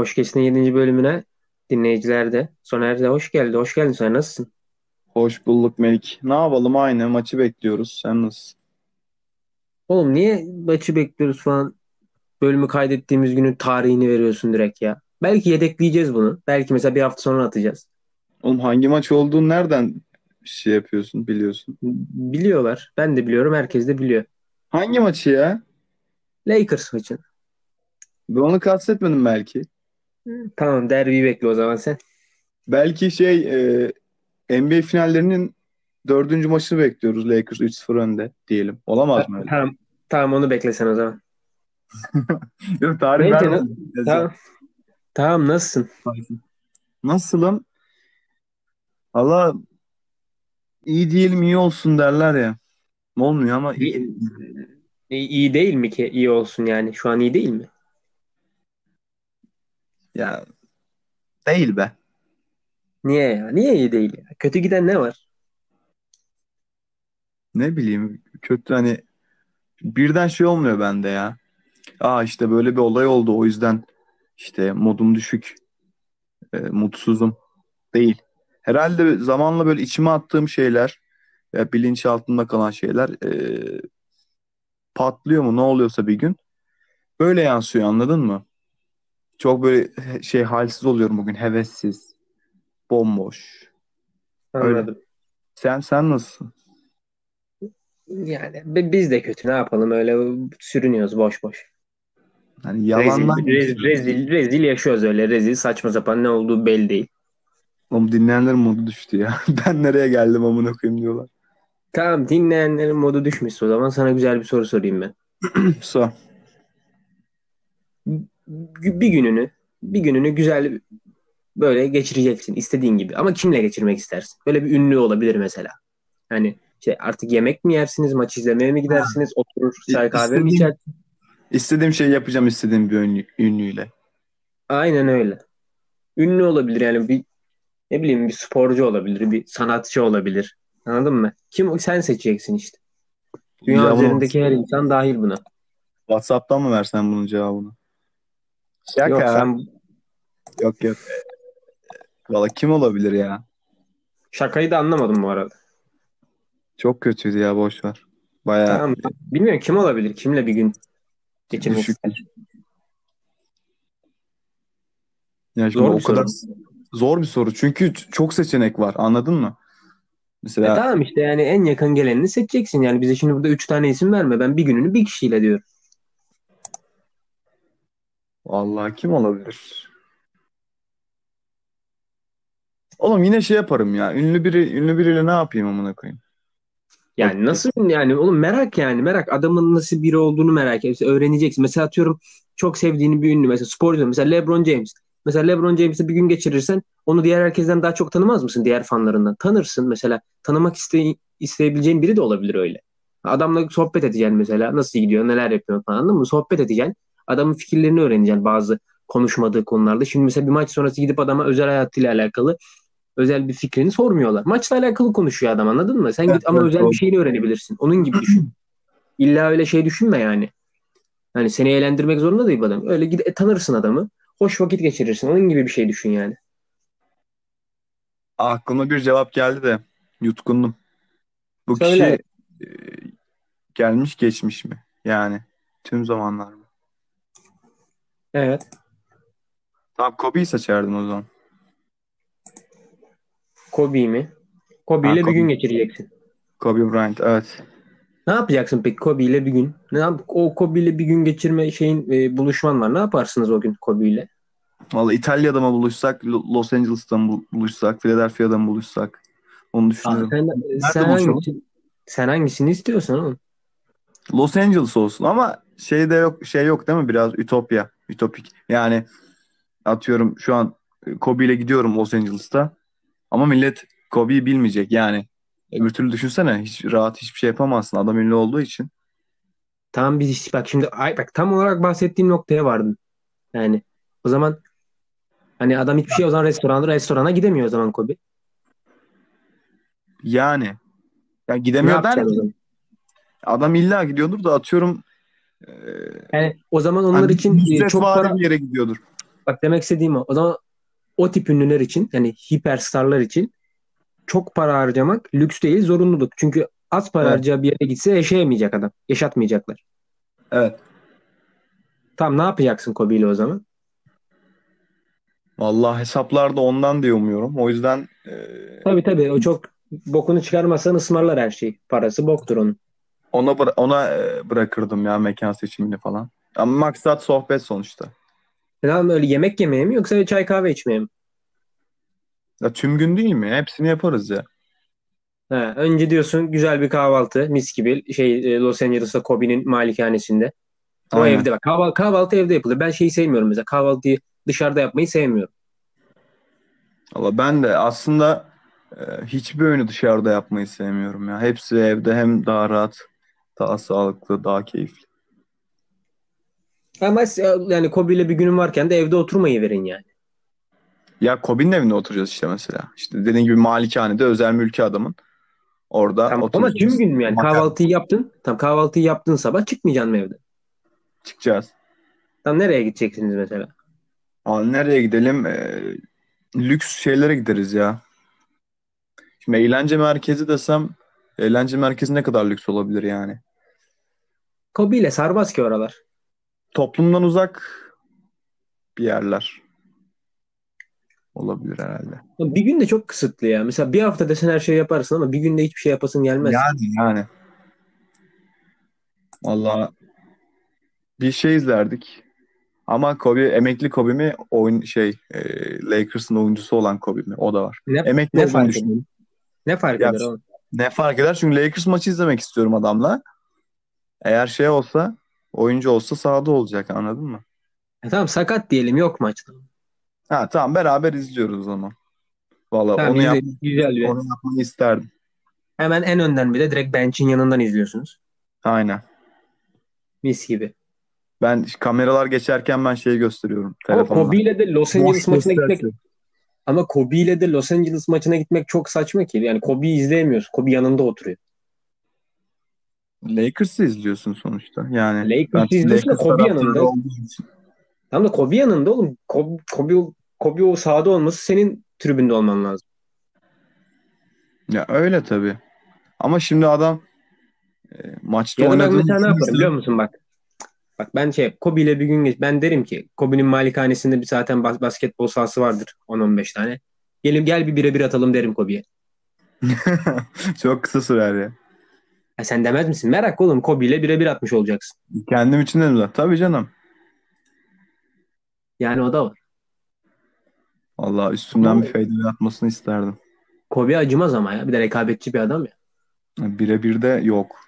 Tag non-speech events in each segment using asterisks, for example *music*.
Hoş yedinci bölümüne dinleyiciler de. Soner de hoş geldi. Hoş geldin Soner. Nasılsın? Hoş bulduk Melik. Ne yapalım aynı maçı bekliyoruz. Sen nasılsın? Oğlum niye maçı bekliyoruz falan? Bölümü kaydettiğimiz günün tarihini veriyorsun direkt ya. Belki yedekleyeceğiz bunu. Belki mesela bir hafta sonra atacağız. Oğlum hangi maç olduğunu nereden şey yapıyorsun biliyorsun? Biliyorlar. Ben de biliyorum. Herkes de biliyor. Hangi maçı ya? Lakers maçı. Ben onu kastetmedim belki. Tamam derbiyi bekle o zaman sen. Belki şey e, NBA finallerinin dördüncü maçını bekliyoruz. Lakers 3-0 önde diyelim. Olamaz mı öyle? Tamam. Tamam onu beklesen o zaman. *laughs* Yok tarih Neyse, vermedim. Tamam. Tamam nasılsın? Nasılım? Allah iyi diyelim iyi olsun derler ya. Olmuyor ama iyi. İyi, iyi değil mi ki iyi olsun yani? Şu an iyi değil mi? Ya değil be. Niye ya? Niye iyi değil ya? Kötü giden ne var? Ne bileyim kötü hani birden şey olmuyor bende ya. Aa işte böyle bir olay oldu o yüzden işte modum düşük, e, mutsuzum değil. Herhalde zamanla böyle içime attığım şeyler ya bilinç altında kalan şeyler e, patlıyor mu ne oluyorsa bir gün böyle yansıyor anladın mı? Çok böyle şey halsiz oluyorum bugün hevessiz, bomboş. Öyle. Anladım. Sen sen nasılsın? Yani bi- biz de kötü ne yapalım öyle sürünüyoruz boş boş. Hani yalandan Rezil, rezil, rezil, rezil yaşıyoruz öyle rezil saçma sapan ne olduğu belli değil. Oğlum dinleyenlerin modu düştü ya. *laughs* Ben nereye geldim amına koyayım diyorlar. Tamam dinleyenlerin modu düşmüş o zaman sana güzel bir soru sorayım ben. *clears throat* So. Bir gününü bir gününü güzel böyle geçireceksin istediğin gibi ama kimle geçirmek istersin? Böyle bir ünlü olabilir mesela. Hani şey artık yemek mi yersiniz, maç izlemeye mi gidersiniz, oturur çay kahve mi içersiniz? İstediğim şeyi yapacağım istediğim bir ünlü, ünlüyle. Aynen öyle. Ünlü olabilir yani bir ne bileyim bir sporcu olabilir, bir sanatçı olabilir. Anladın mı? Kim sen seçeceksin işte. Dünya Ya üzerindeki her insan dahil buna. WhatsApp'tan mı versen bunun cevabını? Şaka. Yok sen Yok yok. Valla kim olabilir ya? şakayı da anlamadın bu arada. Çok kötüydü ya boş ver. Bayağı Tamam. Bilmiyorum kim olabilir? Kimle bir gün geçirmek düşük. ister? Ya şimdi Zor o kadar soru. zor bir soru. Çünkü çok seçenek var. Anladın mı? E Mesela tamam işte yani en yakın gelenini seçeceksin. Yani bize şimdi burada üç tane isim verme. Ben bir gününü bir kişiyle diyorum. Vallahi kim olabilir? Oğlum yine şey yaparım ya. Ünlü biri ünlü biriyle ne yapayım amına koyayım? Yani nasıl yani oğlum merak yani merak adamın nasıl biri olduğunu merak et. Öğreneceksin. Mesela atıyorum çok sevdiğini bir ünlü mesela sporcu mesela LeBron James. Mesela LeBron James'i bir gün geçirirsen onu diğer herkesten daha çok tanımaz mısın diğer fanlarından? Tanırsın mesela. Tanımak iste isteyebileceğin biri de olabilir öyle. Adamla sohbet edeceksin mesela. Nasıl gidiyor, neler yapıyor falan anladın mı? Sohbet edeceksin. Adamın fikirlerini öğreneceksin bazı konuşmadığı konularda. Şimdi mesela bir maç sonrası gidip adama özel hayatıyla alakalı özel bir fikrini sormuyorlar. Maçla alakalı konuşuyor adam anladın mı? Sen git ama Evet, özel doğru. bir şeyini öğrenebilirsin. Onun gibi düşün. *clears throat* İlla öyle şey düşünme yani. Hani seni eğlendirmek zorunda değil adam. Öyle gid e, tanırsın adamı. Hoş vakit geçirirsin. Onun gibi bir şey düşün yani. Aklıma bir cevap geldi de yutkundum. Bu Söyle. kişi e, gelmiş geçmiş mi? Yani tüm zamanlar mı? Evet. Tamam Kobe'yi seçerdim o zaman. Kobe mi? Kobe Ha, ile bir Kobe. gün geçireceksin. Kobe Bryant evet. Ne yapacaksın peki Kobe ile bir gün? Ne yap o Kobe ile bir gün geçirme şeyin e, buluşman var. Ne yaparsınız o gün Kobe ile? Vallahi İtalya'da mı buluşsak, Lo- Los Angeles'ta mı bul- buluşsak, Philadelphia'da mı buluşsak onu Aa, düşünüyorum. sen, sen, buluşalım? hangisini, sen hangisini istiyorsan oğlum. Los Angeles olsun ama şey de yok şey yok değil mi? Biraz ütopya, ütopik. Yani atıyorum şu an Kobe ile gidiyorum Los Angeles'ta ama millet Kobe'yi bilmeyecek yani. Öbür türlü düşünsene hiç rahat hiçbir şey yapamazsın adam ünlü olduğu için. Biz işte bak şimdi ay bak tam olarak bahsettiğim noktaya vardım. Yani o zaman hani adam hiçbir şey o zaman restorana restorana gidemiyor o zaman Kobe. Yani ya Ne gidemiyor zaman? adam illa gidiyordur da atıyorum e, Yani o zaman onlar hani için e, çok para bir yere gidiyordur. Bak demek istediğim o. O zaman o tip ünlüler için yani hiperstarlar için çok para harcamak lüks değil zorunluluk. Çünkü az para Evet. harcayacağı bir yere gitse yaşayamayacak adam. Yaşatmayacaklar. Evet. Tamam ne yapacaksın Kobe ile o zaman? Vallahi hesaplarda ondan diye umuyorum. O yüzden e, Tabii tabii o çok bokunu çıkarmazsan ısmarlar her şeyi. Parası boktur onun. Ona bıra- ona e, bırakırdım ya mekan seçimini falan. Ama maksat sohbet sonuçta. Tamam öyle yemek yemeye mi yoksa çay kahve içmeye mi? Ya tüm gün değil mi? Hepsini yaparız ya. Ha, önce diyorsun güzel bir kahvaltı mis gibi şey e, Los Angeles'ta Kobe'nin malikanesinde. O Aynen. evde bak kahvaltı, kahvaltı evde yapılır. Ben şeyi sevmiyorum mesela kahvaltıyı dışarıda yapmayı sevmiyorum. Valla ben de aslında e, hiçbir öğünü dışarıda yapmayı sevmiyorum ya. Hepsi evde hem daha rahat, daha sağlıklı, daha keyifli. Ama yani Kobe ile bir günüm varken de evde oturmayı verin yani. Ya Kobe'nin evinde oturacağız işte mesela. İşte dediğin gibi malikanede özel mülki adamın. Orada Tamam, ama oturacağız. tüm gün mü yani Makarna kahvaltıyı yaptın. Tam kahvaltıyı yaptın sabah çıkmayacaksın mı evde? çıkacağız. Tam nereye gideceksiniz mesela? Aa, nereye gidelim? E, lüks şeylere gideriz ya. Şimdi eğlence merkezi desem eğlence merkezi ne kadar lüks olabilir yani? Kobe ile sarmaz ki oralar. Toplumdan uzak bir yerler olabilir herhalde. Bir gün de çok kısıtlı ya. Mesela bir hafta desen her şeyi yaparsın ama bir günde hiçbir şey yapasın gelmez. Yani yani. Valla bir şey izlerdik. Ama Kobe emekli Kobe mi oyun şey e, Lakers'ın oyuncusu olan Kobe mi? O da var. Ne, Emekli ne fark eder? Ne fark Ya, eder oğlum? Ne fark eder? Çünkü Lakers maçı izlemek istiyorum adamla. Eğer şey olsa oyuncu olsa sahada olacak anladın mı? E tamam sakat diyelim yok maçta. Ha tamam beraber izliyoruz o zaman. Valla Tamam onu, yap, güzel bir. onu yapmayı isterdim. Hemen en önden bir de direkt bench'in yanından izliyorsunuz. Aynen. Mis gibi. Ben kameralar geçerken ben şeyi gösteriyorum Ama telefonla. Kobe ile de Los Angeles Boş maçına gitmek ama Kobe ile de Los Angeles maçına gitmek çok saçma ki. Yani Kobe'yi izleyemiyorsun. Kobe yanında oturuyor. Lakers'ı izliyorsun sonuçta. Yani Lakers'ı izliyorsun Lakers Kobe yanında. Tam da Kobe yanında oğlum. Kobe, Kobe, Kobe o sahada olması senin tribünde olman lazım. Ya öyle tabii. Ama şimdi adam e, maçta Ya oynadığını mesela ne yaparım biliyor musun bak. Bak ben şey Kobe ile bir gün geç. Ben derim ki Kobe'nin malikanesinde bir zaten bas- basketbol sahası vardır 10-15 tane. Gelin gel bir birebir atalım derim Kobe'ye. *laughs* Çok kısa sürer ya. Ha, sen demez misin? Merak oğlum Kobe ile birebir atmış olacaksın. Kendim için de mi? Tabii canım. Yani o da var. Vallahi üstümden Ama- bir fadeaway atmasını isterdim. Kobe acımaz ama ya. Bir de rekabetçi bir adam ya. Birebir de yok.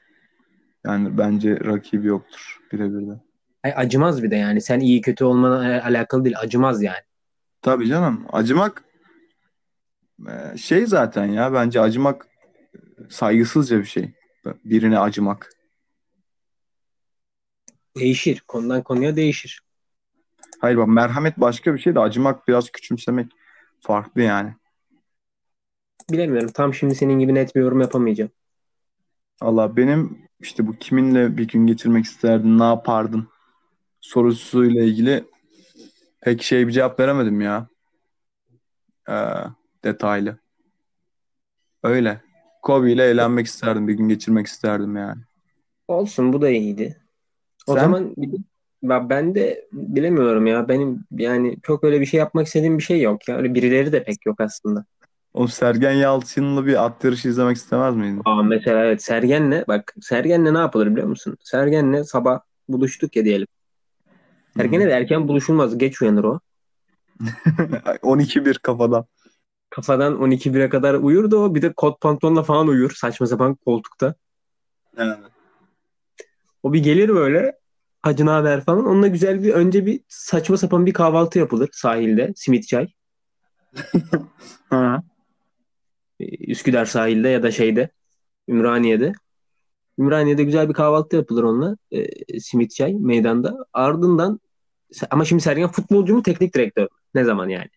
Yani bence rakibi yoktur birebir de. Ay, acımaz bir de yani. Sen iyi kötü olmana e, alakalı değil. Acımaz yani. Tabii canım. Acımak e, şey zaten ya bence acımak saygısızca bir şey. Birine acımak. Değişir. Konudan konuya değişir. Hayır bak merhamet başka bir şey de acımak biraz küçümsemek farklı yani. Bilemiyorum. Tam şimdi senin gibi net bir yorum yapamayacağım. Allah benim işte bu kiminle bir gün geçirmek isterdin, ne yapardın sorusuyla ilgili pek şey bir cevap veremedim ya. Ee, detaylı. Öyle. Kobe ile eğlenmek isterdim, bir gün geçirmek isterdim yani. Olsun bu da iyiydi. O Sen? zaman ben de bilemiyorum ya. Benim yani çok öyle bir şey yapmak istediğim bir şey yok ya. Öyle birileri de pek yok aslında. O Sergen Yalçın'la bir at yarışı izlemek istemez miydin? Aa, mesela evet Sergen'le bak Sergen'le ne yapılır biliyor musun? Sergen'le sabah buluştuk ya diyelim. Sergen'le de erken buluşulmaz. Geç uyanır o. *laughs* 12-1 kafadan. Kafadan 12-1'e kadar uyur da o. Bir de kot pantolonla falan uyur. Saçma sapan koltukta. Yani. O bir gelir böyle. Hacı haber falan. Onunla güzel bir önce bir saçma sapan bir kahvaltı yapılır sahilde. Simit çay. *laughs* Ha. Ee, Üsküdar sahilde ya da şeyde. Ümraniye'de. Ümraniye'de güzel bir kahvaltı yapılır onunla. Ee, simit çay meydanda. Ardından ama şimdi Sergen futbolcu mu teknik direktör? Ne zaman yani?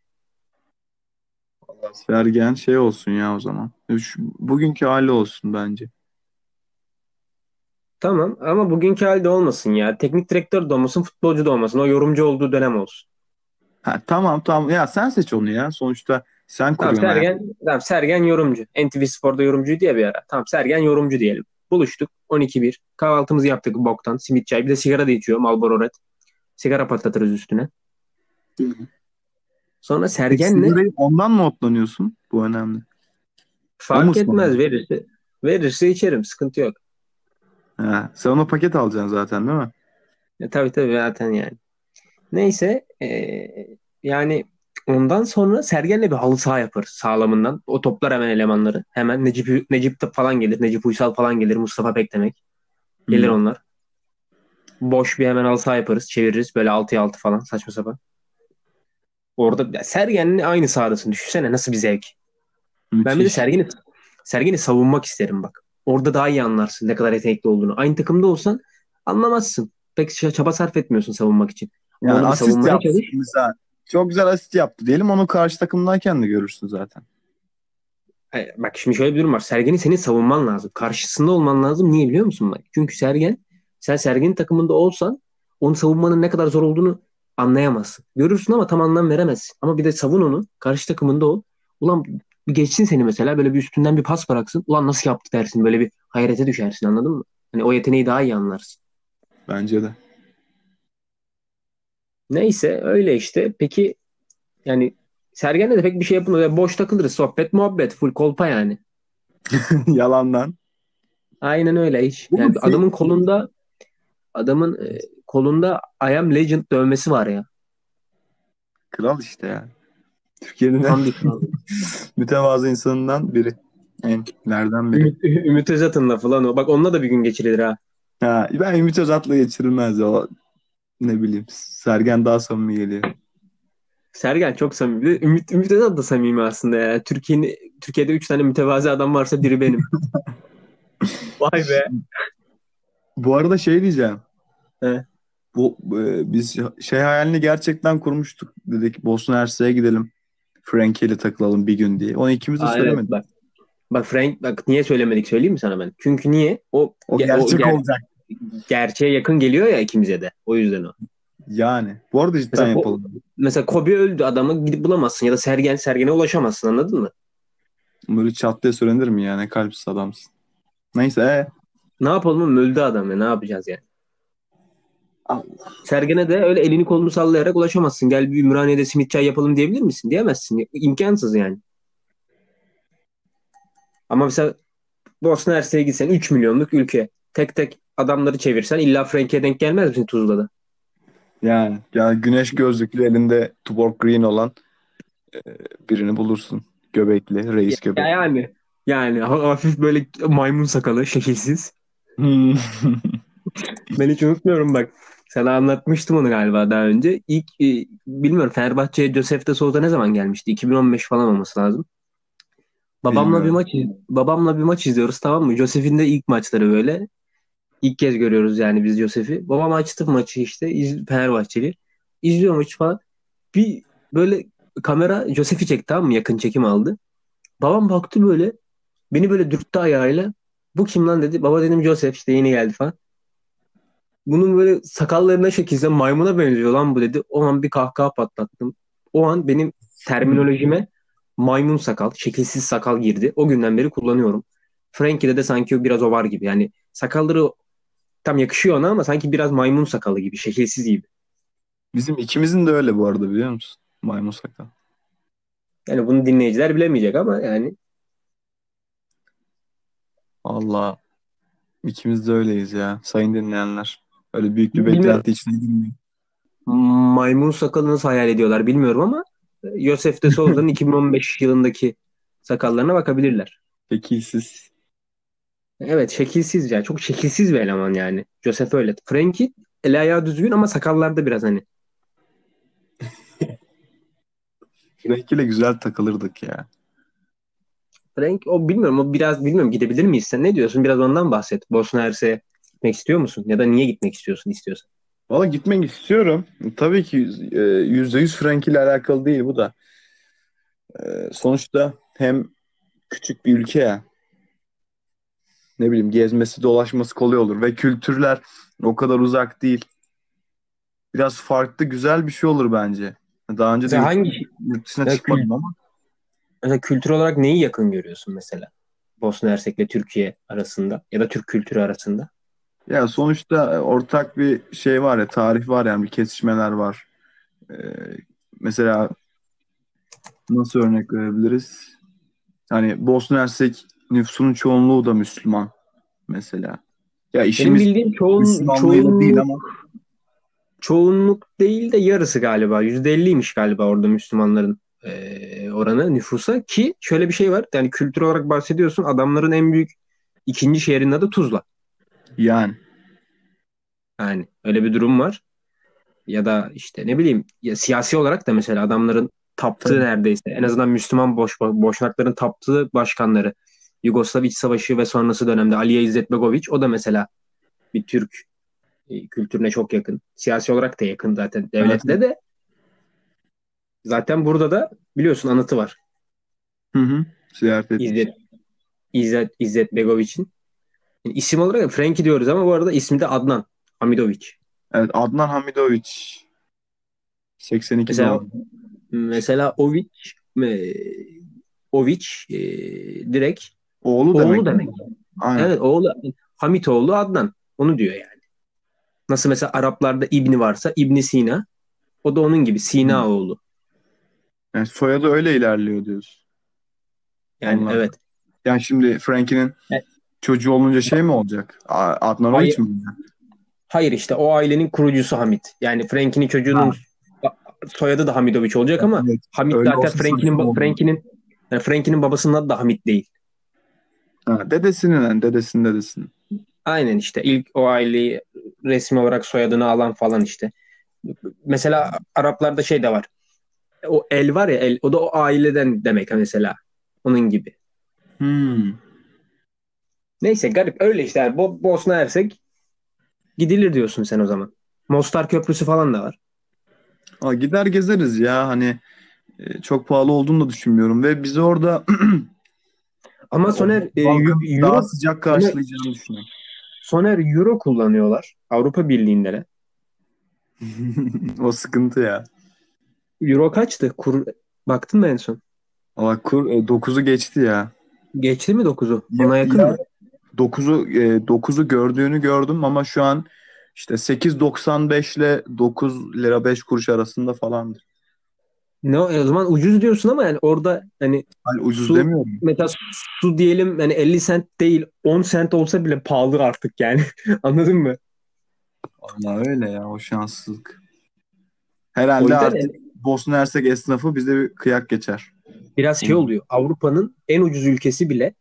Sergen şey olsun ya o zaman. Şu- bugünkü hali olsun bence. Tamam ama bugünkü halde olmasın ya. Teknik direktör de olmasın, futbolcu da olmasın. O yorumcu olduğu dönem olsun. Ha, tamam tamam. Ya sen seç onu ya. Sonuçta sen Tamam kuruyorsun. Sergen, tamam Sergen yorumcu. NTV Spor'da yorumcuydu ya bir ara. Tamam Sergen yorumcu diyelim. Buluştuk 12-1. Kahvaltımızı yaptık boktan. Simit çay. Bir de sigara da içiyor. Marlboro Red. Sigara patlatırız üstüne. Sonra Peki Sergen'le sigarayı ondan mı otlanıyorsun? Bu önemli. Mu fark etmez ısmarlıyor? verirse. Verirse içerim. Sıkıntı yok. Ha, sen ona paket alacaksın zaten değil mi? E, tabii tabii zaten yani. Neyse e, yani ondan sonra Sergen'le bir halı saha yaparız sağlamından. O toplar hemen elemanları. Hemen Necip, Necip falan gelir. Necip Uysal falan gelir. Mustafa Beklemek. Gelir Hı. onlar. Boş bir hemen halı saha yaparız. Çeviririz. Böyle 6'ya 6 falan saçma sapan. Orada Sergen'le aynı sahadasın. Düşünsene nasıl bir zevk. Ben bir de Müthiş. Sergen'i Sergen'i savunmak isterim bak. Orada daha iyi anlarsın ne kadar yetenekli olduğunu. Aynı takımda olsan anlamazsın. Pek çaba sarf etmiyorsun savunmak için. Yani onu asist yaptı çalış. mesela. Çok güzel asist yaptı diyelim. Onu karşı takımdayken de görürsün zaten. Hayır, Bak şimdi şöyle bir durum var. Sergen'i senin savunman lazım. Karşısında olman lazım. Niye biliyor musun bak? Çünkü Sergen sen Sergen'in takımında olsan onu savunmanın ne kadar zor olduğunu anlayamazsın. Görürsün ama tam anlam veremezsin. Ama bir de savun onu. Karşı takımında ol. Ulan bir geçsin seni mesela böyle bir üstünden bir pas bıraksın. Ulan nasıl yaptı dersin. Böyle bir hayrete düşersin anladın mı? Hani o yeteneği daha iyi anlarsın. Bence de. Neyse öyle işte. Peki yani Sergen'le de pek bir şey yapılmıyor. Boş takılırız. Sohbet muhabbet. Full kolpa yani. *laughs* Yalandan. Aynen öyle hiç. Yani adamın kolunda adamın e, kolunda I am legend dövmesi var ya. Kral işte ya. Türkiye'nin en *laughs* mütevazı insanından biri. Enlerden biri. Ümit, Ümit Özat'ın lafı lan o. Bak onunla da bir gün geçirilir ha. Ha, ben Ümit Özat'la geçirilmez. O, ne bileyim. Sergen daha samimi geliyor. Sergen çok samimi. Ümit, Ümit Özat da samimi aslında ya. Türkiye'nin Türkiye'de üç tane mütevazi adam varsa biri benim. *laughs* Vay be. Bu arada şey diyeceğim. He. Bu e, biz şey hayalini gerçekten kurmuştuk. Dedik Bosna Hersek'e gidelim. Frankie ile takılalım bir gün diye. Onu ikimiz de Aa, evet, söylemedik. bak. Bak Frank bak niye söylemedik söyleyeyim mi sana ben? Çünkü niye? O, O ge- gerçek ger- olacak. gerçeğe yakın geliyor ya ikimize de. O yüzden o. Yani. Bu arada cidden Mesela yapalım. Mesela Kobe öldü adamı gidip bulamazsın ya da Sergen Sergen'e ulaşamazsın anladın mı? Böyle çat diye söylenir mi yani? Kalpsiz adamsın. Neyse. E, Ne yapalım öldü adam ya ne yapacağız yani? Sergen'e de öyle elini kolunu sallayarak ulaşamazsın. Gel bir Ümraniye'de simit çay yapalım diyebilir misin? Diyemezsin. İmkansız yani. Ama mesela Bosna Hersek'e gitsen 3 milyonluk ülke. Tek tek adamları çevirsen illa Frank'e denk gelmez misin Tuzla'da? yani. Yani güneş gözlüklü elinde Tuborg Green olan e, birini bulursun. Göbekli. Reis Ya göbekli. yani yani ha- hafif böyle maymun sakalı, şekilsiz. Hmm. Ben hiç unutmuyorum bak. Sana anlatmıştım onu galiba daha önce. İlk e, bilmiyorum Fenerbahçe'ye Josef de Souza ne zaman gelmişti? 2015 falan olması lazım. Babamla bir maç babamla bir maç izliyoruz tamam mı? Josef'in de ilk maçları böyle. İlk kez görüyoruz yani biz Josef'i. Babam açtı maçı işte iz, Fenerbahçeli. İzliyor maçı falan. Bir böyle kamera Josef'i çekti tamam mı? Yakın çekim aldı. Babam baktı böyle. Beni böyle dürttü ayağıyla. Bu kim lan dedi. Baba dedim Josef işte yeni geldi falan. Bunun böyle sakallarına şekilde maymuna benziyor lan bu dedi. O an bir kahkaha patlattım. O an benim terminolojime maymun sakal, şekilsiz sakal girdi. O günden beri kullanıyorum. Frankie'de de sanki biraz o var gibi. Yani sakalları tam yakışıyor ona ama sanki biraz maymun sakalı gibi, şekilsiz gibi. Bizim ikimizin de öyle bu arada biliyor musun? Maymun sakal. Yani bunu dinleyiciler bilemeyecek ama yani Allah. İkimiz de öyleyiz ya. Sayın dinleyenler. Öyle büyük bir Bilmiyorum. beklenti içine girmeyin. maymun sakalını nasıl hayal ediyorlar bilmiyorum ama Josef de Souza'nın *laughs* 2015 yılındaki sakallarına bakabilirler. Şekilsiz. Evet şekilsiz ya. Çok şekilsiz bir eleman yani. Joseph öyle. Frankie el ayağı düzgün ama sakallarda biraz hani. *laughs* Frank ile güzel takılırdık ya. Frank o bilmiyorum o biraz bilmiyorum gidebilir miyiz sen ne diyorsun? Biraz ondan bahset. Bosna Hersek'e gitmek istiyor musun? Ya da niye gitmek istiyorsun istiyorsan? Valla gitmek istiyorum. Tabii ki e, yüzde yüz Frank ile alakalı değil bu da. E, sonuçta hem küçük bir ülke ya. Ne bileyim gezmesi dolaşması kolay olur. Ve kültürler o kadar uzak değil. Biraz farklı güzel bir şey olur bence. Daha önce de Mesela hangi yurt dışına Ya çıkmadım ama mesela kültür olarak neyi yakın görüyorsun mesela? Bosna Hersek'le Türkiye arasında ya da Türk kültürü arasında. Ya sonuçta ortak bir şey var ya tarih var yani bir kesişmeler var. Ee, mesela nasıl örnek verebiliriz? Hani Bosna Hersek nüfusunun çoğunluğu da Müslüman mesela. Ya Benim işimiz bildiğim çoğun, Müslümanlığıyla değil çoğunluk, ama çoğunluk değil de yarısı galiba. %50'ymiş galiba orada Müslümanların eee, oranı nüfusa ki şöyle bir şey var. Yani kültür olarak bahsediyorsun. Adamların en büyük ikinci şehrinin adı Tuzla. Yani Yani öyle bir durum var. Ya da işte ne bileyim ya siyasi olarak da mesela adamların taptığı tabii. neredeyse en azından Müslüman boş, boşnakların taptığı başkanları Yugoslav İç Savaşı ve sonrası dönemde Alija İzzetbegoviç o da mesela bir Türk e, kültürüne çok yakın. Siyasi olarak da yakın zaten Evet, devletle de. Zaten burada da biliyorsun anıtı var. Hı hı. Ziyaret. İzzet İzzet İzzet Begoviç'in. Yani isim olarak da Frankie diyoruz ama bu arada ismi de Adnan Hamidoviç. Evet Adnan Hamidoviç 82 Mesela doğumlu. mesela Oviç e, Oviç e, direkt Oğlu demek. oğlu demek. Aynen. Evet oğlu Hamitoğlu Adnan. Onu diyor yani. Nasıl mesela Araplarda İbni varsa İbni Sina. O da onun gibi Sina Hı. oğlu. Yani soyadı öyle ilerliyor diyorsun. Yani Anladım. evet. Yani şimdi Frankie'nin Evet. Çocuğu olunca şey mi olacak? A- Adnanoviç mi? olacak? Hayır işte o ailenin kurucusu Hamit. Yani Frankie'nin çocuğunun soyadı da Hamidoviç olacak ama Evet. Hamit zaten Frankie'nin. Frankie'nin yani Frankie'nin babasının adı da Hamit değil. Ha, dedesinin yani dedesinin dedesinin. Aynen işte ilk o aileyi resmi olarak soyadını alan falan işte. Mesela Araplarda şey de var. O el var ya el o da o aileden demek mesela. Onun gibi. Hmm. Neyse garip öyle işte. Yani Bo- Bosna Hersek gidilir diyorsun sen o zaman. Mostar Köprüsü falan da var. Aa, gider gezeriz ya hani e, çok pahalı olduğunu da düşünmüyorum ve bizi orada *clears throat* Ama Soner e, halkın Eu- daha Euro, sıcak karşılayacağını düşünüyorum. Soner Euro kullanıyorlar. Avrupa Birliği'nde. *laughs* O sıkıntı ya. Euro kaçtı? Kur baktın mı en son? Valla kur e, 9'u geçti ya. Geçti mi 9'u? Ya- Ona yakın ya- mı? 9'u e, 9'u gördüğünü gördüm ama şu an işte 8.95 ile 9 lira 5 kuruş arasında falandır. Ne o, e, o zaman ucuz diyorsun ama yani orada hani Hani ucuz Su- demiyorum. mesela su diyelim yani 50 sent değil 10 sent olsa bile pahalı artık yani. *laughs* Anladın mı? Valla öyle ya o şanssızlık. O Herhalde yüzden artık yani Bosna Hersek esnafı bize bir kıyak geçer. biraz şey oluyor. Avrupa'nın en ucuz ülkesi bile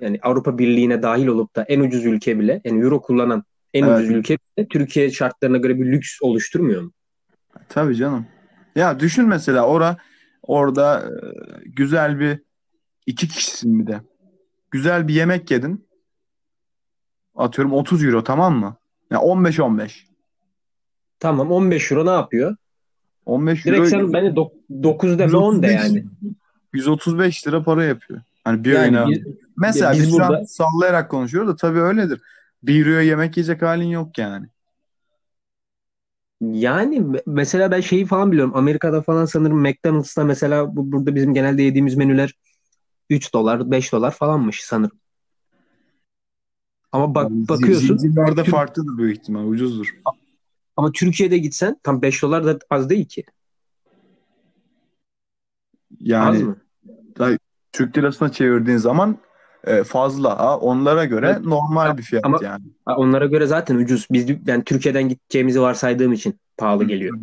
yani Avrupa Birliği'ne dahil olup da en ucuz ülke bile yani euro kullanan en Evet. ucuz ülke bile Türkiye şartlarına göre bir lüks oluşturmuyor mu? Tabii canım. Ya düşün mesela ora orada e, güzel bir iki kişisin bir de. Güzel bir yemek yedin. Atıyorum 30 euro tamam mı? Ya 15-15. Tamam 15 euro ne yapıyor? 15 Direkt euro sen bence 9 deme 10 de 135 yani. 135 lira para yapıyor. Hani bir Yani öğüne. Mesela biz biz şu an burada- sallayarak konuşuyoruz da tabii öyledir. Bir euroya yemek yiyecek halin yok yani. Yani me- mesela ben şeyi falan biliyorum. Amerika'da falan sanırım McDonald's'ta mesela bu, burada bizim genelde yediğimiz menüler 3 dolar, 5 dolar falanmış sanırım. Ama bak Yani bakıyorsun Zincirlerde Tüm- farklıdır büyük ihtimal. Ucuzdur. ama Türkiye'de gitsen tam 5 dolar da az değil ki. Az Yani mı? Türk lirasına çevirdiğin zaman fazla. Ha, onlara göre Evet. normal bir fiyat Ama- yani. Onlara göre zaten ucuz. Biz ben Türkiye'den gideceğimizi varsaydığım için pahalı geliyor.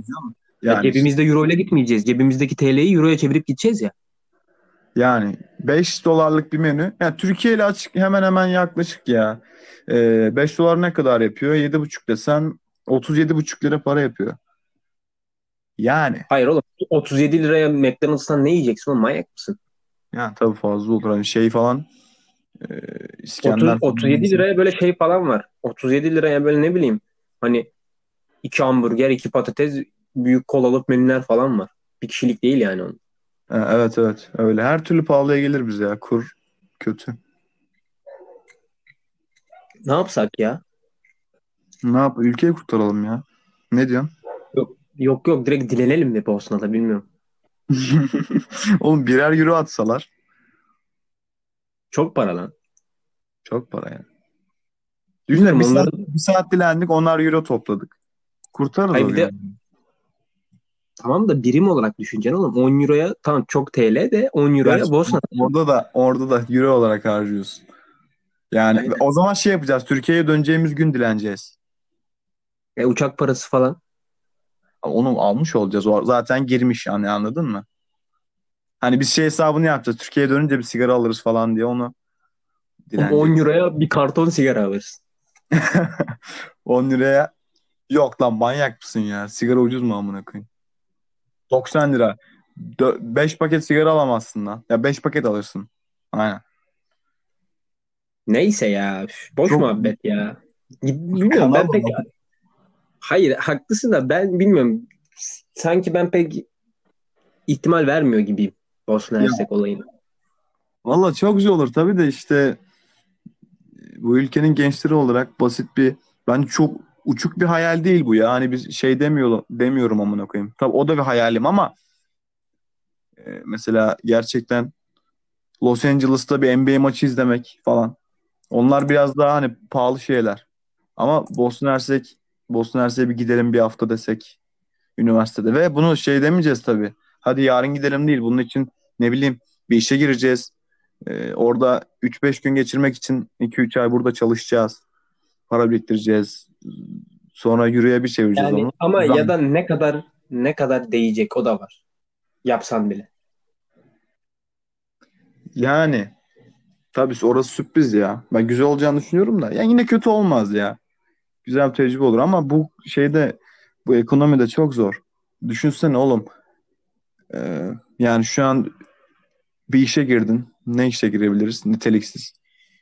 Yani Cebimizde euro ile gitmeyeceğiz. Cebimizdeki TL'yi euroya çevirip gideceğiz ya. Yani 5 dolarlık bir menü. Yani Türkiye ile açık hemen hemen yaklaşık ya. Ee, 5 dolar ne kadar yapıyor? 7,5 desen 37,5 lira para yapıyor. Yani. Hayır oğlum 37 liraya McDonald's'tan ne yiyeceksin oğlum manyak mısın? Yani tabii fazla olur. Hani şey falan e, 30, İskender falan 37 liraya böyle şey falan var. 37 liraya böyle ne bileyim hani iki hamburger, iki patates, büyük kolalık menüler falan var. Bir kişilik değil yani onun. Evet evet öyle. Her türlü pahalıya gelir bize ya. Kur kötü. Ne yapsak ya? Ne yap? Ülkeyi kurtaralım ya. Ne diyorsun? Yok yok direkt dilenelim mi Bosna'da bilmiyorum. *laughs* Oğlum birer euro atsalar Çok para lan. çok para yani. Düşünsene bir Bilmiyorum, saat, onların- bir saat dilendik onar euro topladık. Kurtarırız Hayır, o bir de-. Tamam da birim olarak düşüneceksin oğlum. 10 euroya tamam çok TL de 10 euroya Gerçi Bosna. Orada da orada da euro olarak harcıyorsun. Yani Aynen. o zaman şey yapacağız. Türkiye'ye döneceğimiz gün dileneceğiz. E, uçak parası falan. Onu almış olacağız. O zaten girmiş yani anladın mı? Hani biz şey hesabını yapacağız. Türkiye'ye dönünce bir sigara alırız falan diye onu dileneceğiz. 10 euroya bir karton sigara alırsın. *laughs* 10 liraya yok lan manyak mısın ya? Sigara ucuz mu amına koyayım? 90 lira. 5 paket sigara alamazsın lan. Ya 5 paket alırsın. Aynen. Neyse ya. Boş Çok- muhabbet ya. Bilmiyorum ben pek... Hayır haklısın da ben bilmiyorum. Sanki ben pek ihtimal vermiyor gibiyim Bosna. Hersek olayına. Valla çok güzel olur tabii de işte bu ülkenin gençleri olarak basit bir ben çok uçuk bir hayal değil bu ya. Hani biz şey demiyorum demiyorum amına koyayım. Tabii o da bir hayalim ama e, mesela gerçekten Los Angeles'ta bir NBA maçı izlemek falan. Onlar biraz daha hani pahalı şeyler. Ama Bosna Hersek Bosna Hersek'e bir gidelim bir hafta desek üniversitede ve bunu şey demeyeceğiz tabii. Hadi yarın gidelim değil. Bunun için ne bileyim bir işe gireceğiz. Ee, orada 3-5 gün geçirmek için 2-3 ay burada çalışacağız. Para biriktireceğiz. Sonra yürüye bir çevireceğiz Yani onu. ama Zam- ya da ne kadar ne kadar değecek o da var. Yapsan bile. Yani tabii orası sürpriz ya. Ben güzel olacağını düşünüyorum da. Yani yine kötü olmaz ya. Güzel bir tecrübe olur ama bu şeyde bu ekonomide çok zor. Düşünsene oğlum. Ee, yani şu an bir işe girdin. Ne işe girebiliriz? Niteliksiz.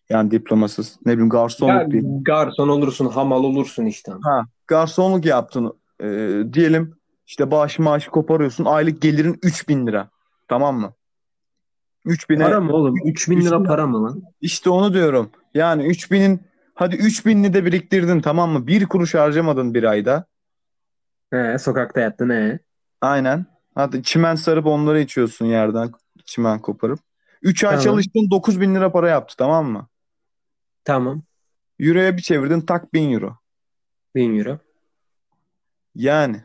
Yani diplomasız. Ne bileyim garsonluk bir. garson olursun, hamal olursun işte. Ha, garsonluk yaptın. Ee, diyelim işte bağış maaşı koparıyorsun. Aylık gelirin 3000 lira. Tamam mı? 3000'e Para mı oğlum? 3000 lira para mı lan? işte onu diyorum. Yani 3000'in hadi 3000'ni de biriktirdin tamam mı? Bir kuruş harcamadın bir ayda. He, sokakta yattın he. Aynen. Hatta çimen sarıp onları içiyorsun yerden çimen koparıp. 3 ay Tamam. çalıştın 9000 lira para yaptı tamam mı? Tamam. Euro'ya bir çevirdin tak 1000 euro. 1000 euro. Yani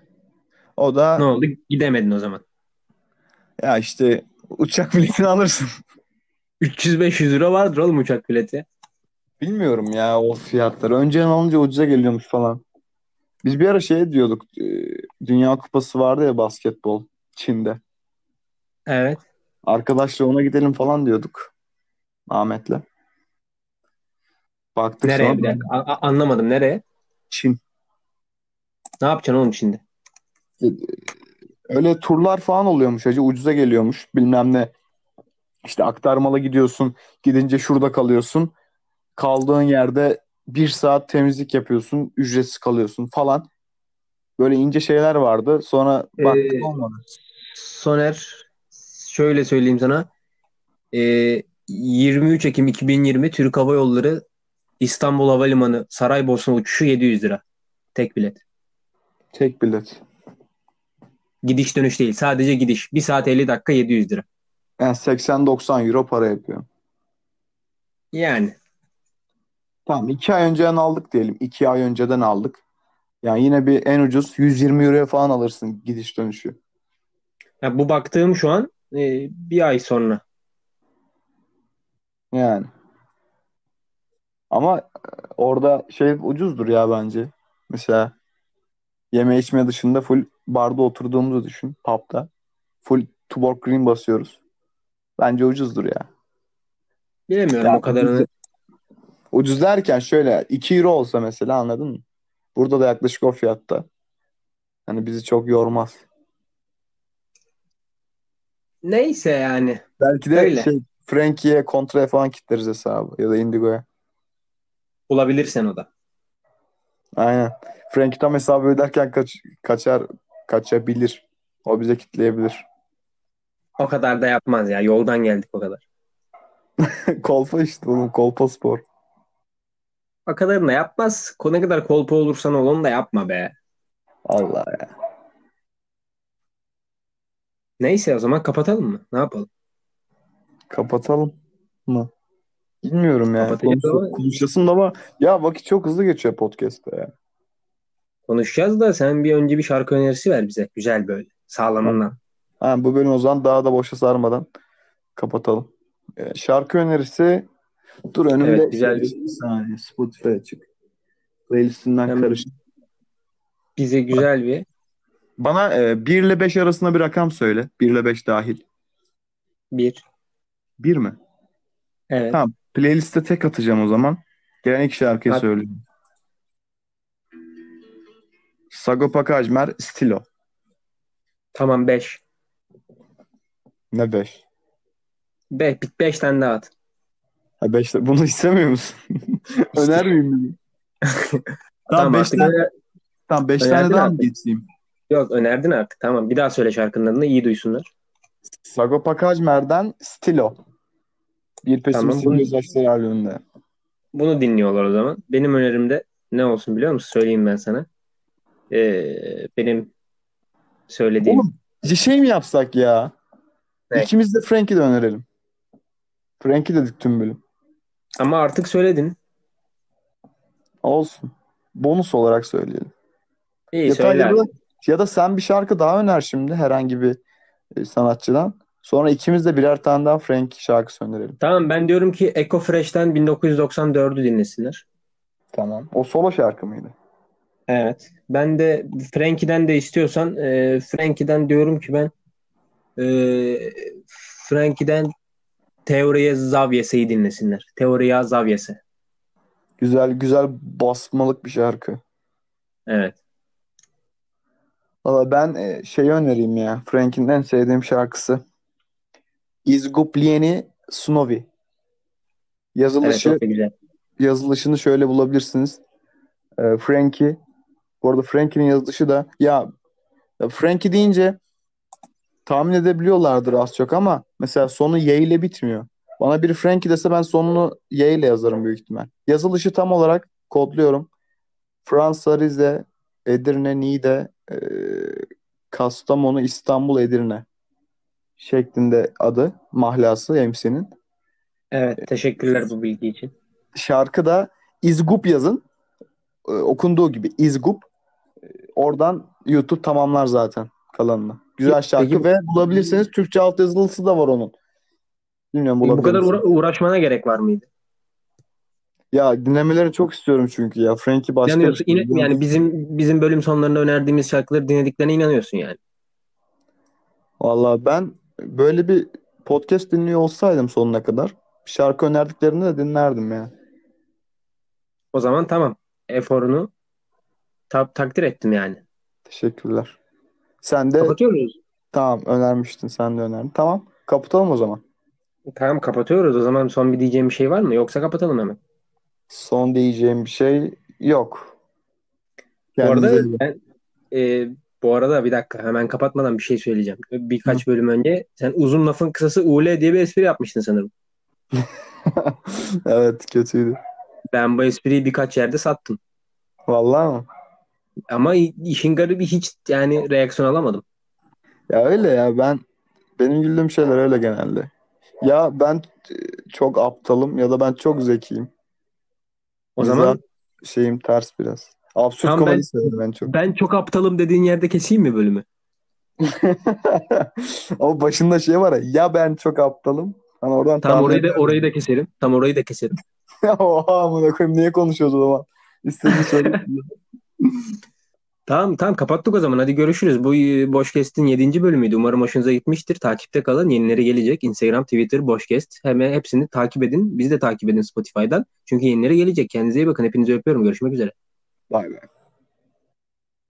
o da Ne oldu? Gidemedin o zaman. ya işte uçak *laughs* biletini alırsın. 300-500 euro vardır oğlum uçak bileti. Bilmiyorum ya o fiyatları. Önceden alınca ucuza geliyormuş falan. Biz bir ara şey diyorduk. e, Dünya Kupası vardı ya basketbol Çin'de. Evet. Arkadaşla ona gidelim falan diyorduk. Ahmet'le. Baktık Nereye sonra bir dakika? A- a- anlamadım. Nereye? Çin. Ne yapacaksın oğlum şimdi? Öyle turlar falan oluyormuş hacı. Ucuza geliyormuş. Bilmem ne. İşte aktarmalı gidiyorsun. Gidince şurada kalıyorsun. Kaldığın yerde bir saat temizlik yapıyorsun. Ücretsiz kalıyorsun falan. Böyle ince şeyler vardı. Sonra baktık Ee, olmadı. Soner şöyle söyleyeyim sana. Ee, 23 Ekim 2020 Türk Hava Yolları İstanbul Havalimanı Saraybosna uçuşu 700 lira. Tek bilet. Tek bilet. Gidiş dönüş değil. Sadece gidiş. 1 saat 50 dakika 700 lira. Yani 80-90 euro para yapıyor. Yani. Tamam 2 ay önceden aldık diyelim. 2 ay önceden aldık. Yani yine bir en ucuz 120 euroya falan alırsın gidiş dönüşü. Ya bu baktığım şu an e, bir ay sonra. Yani. Ama e, orada şey ucuzdur ya bence. Mesela yeme içme dışında full barda oturduğumuzu düşün. Pub'da. Full Tuborg Green basıyoruz. Bence ucuzdur ya. Bilemiyorum Ya o kadarını. Ucuz derken şöyle 2 euro olsa mesela anladın mı? Burada da yaklaşık o fiyatta. Hani bizi çok yormaz. Neyse yani. Belki de Öyle. şey Frankie'ye kontraya falan kitleriz hesabı ya da Indigo'ya. Bulabilirsen o da. Aynen. Frankie tam hesabı öderken kaç, kaçar kaçabilir. O bize kitleyebilir. O kadar da yapmaz ya. Yoldan geldik o kadar. *laughs* Kolpa işte oğlum. Kolpa spor. O kadarını da yapmaz. Ne kadar kolpa olursan ol onu da yapma be. Allah ya. Neyse o zaman kapatalım mı? Ne yapalım? Kapatalım mı? Bilmiyorum ya. Kapatacağız Konuş- ama- konuşasın da ama ya vakit çok hızlı geçiyor podcast'te ya. Konuşacağız da sen bir önce bir şarkı önerisi ver bize. Güzel böyle. Sağlamından. Ha, bu bölüm o zaman daha da boşa sarmadan kapatalım. Ee, şarkı önerisi dur önümde Evet, güzel bir saniye Spotify açık. Playlistinden Hemen. karışık. Bize güzel bir Bana e, 1 ile 5 arasında bir rakam söyle. 1 ile 5 dahil. bir. 1 mi? Evet. Tamam. Playlist'e tek atacağım o zaman. Gelen ilk şarkıyı At. söyleyeyim. Sagopa Kajmer Stilo. Tamam 5. Ne 5? 5 beş tane daha at. Ha 5 bunu istemiyor musun? *laughs* Öner miyim? *laughs* tamam Tamam 5 artık tane, tamam 5 önerdin tane daha mı geçeyim? Yok önerdin artık. Tamam bir daha söyle şarkının adını iyi duysunlar. Sagopa Kajmer'den Stilo. Bir pesimistin bunu- gözyaşları albümünde. Bunu dinliyorlar o zaman. Benim önerim de ne olsun biliyor musun? Söyleyeyim ben sana. Ee, benim söylediğim Oğlum bir şey mi yapsak ya? Ne? İkimiz de Frank'i de önerelim. Frank'i dedik tüm bölüm. ama artık söyledin. Olsun. Bonus olarak söyleyelim. İyi Ya, söyle. Ya, da, sen bir şarkı daha öner şimdi herhangi bir e, sanatçıdan. Sonra ikimiz de birer tane daha Frank şarkısı önerelim. Tamam ben diyorum ki Echo Fresh'ten 1994'ü dinlesinler. Tamam. O solo şarkı mıydı? Evet. Ben de Frankie'den de istiyorsan e, Frankie'den diyorum ki ben e, Frankie'den Teoriye Zavyes'i dinlesinler. Teoriya Zavyesi. Güzel güzel basmalık bir şarkı. Evet. Valla ben e, şeyi önereyim ya. Frank'in en sevdiğim şarkısı. Izgupljeni Snovi. Evet Yazılışı çok da güzel. yazılışını şöyle bulabilirsiniz. Ee, Frankie. Bu arada Frankie'nin yazılışı da ya, ya Frankie deyince tahmin edebiliyorlardır az çok ama mesela sonu Y ile bitmiyor. Bana biri Frankie dese ben sonunu Y ile yazarım büyük ihtimal. Yazılışı tam olarak kodluyorum. Fransa, Rize, Edirne, Niğde, e, Kastamonu, İstanbul, Edirne şeklinde adı, mahlası MC'nin. Evet teşekkürler bu bilgi için. Şarkı da İzgup yazın. Ee, okunduğu gibi İzgup. Ee, Oradan YouTube tamamlar zaten kalanını. Güzel şarkı Peki- ve bulabilirseniz Türkçe altyazılısı da var onun. Bilmiyorum Bu bulabilir kadar misiniz? uğra- uğraşmana gerek var mıydı? Ya dinlemelerini çok istiyorum çünkü ya. Frankie başka bir İnanıyorsun. şey. İna- yani bizim bizim bölüm sonlarında önerdiğimiz şarkıları dinlediklerine inanıyorsun yani. Vallahi ben böyle bir podcast dinliyor olsaydım sonuna kadar şarkı önerdiklerini de dinlerdim ya. O zaman tamam. Eforunu ta- takdir ettim yani. Teşekkürler. Sen de Kapatıyor muyuz? tamam önermiştin. Sen de önerdin. Tamam. Kapatalım o zaman. Tamam kapatıyoruz. O zaman son bir diyeceğim bir şey var mı? Yoksa kapatalım hemen. Son diyeceğim bir şey yok. Bu arada Kendinize iyi bakın. ben e, bu arada bir dakika hemen kapatmadan bir şey söyleyeceğim. Birkaç bölüm önce sen uzun lafın kısası UL diye bir espri yapmıştın sanırım. *laughs* Evet kötüydü. Ben bu espriyi birkaç yerde sattım. Vallahi mı? Ama işin garibi hiç yani reaksiyon alamadım. Ya öyle ya ben benim güldüğüm şeyler öyle genelde. Ya ben çok aptalım ya da ben çok zekiyim. O zaman şeyim ters biraz. Absürt Tamam, komedi ben- severim ben çok. ben çok aptalım dediğin yerde keseyim mi bölümü? *laughs* Ama başında şey var ya ya ben çok aptalım. Hani oradan Tam orayı da orayı da keserim. Tam orayı da keserim. *laughs* Oha amına koyayım niye konuşuyoruz o zaman? İstediğin söyle. *laughs* Tamam tamam kapattık o zaman. Hadi görüşürüz. Bu e, Boşkest'in 7. bölümüydü. Umarım hoşunuza gitmiştir. Takipte kalın. Yenileri gelecek. Instagram, Twitter, Boşkest. Hemen hepsini takip edin. Bizi de takip edin Spotify'dan. Çünkü yenileri gelecek. Kendinize iyi bakın. Hepinizi öpüyorum. Görüşmek üzere. Bay bay.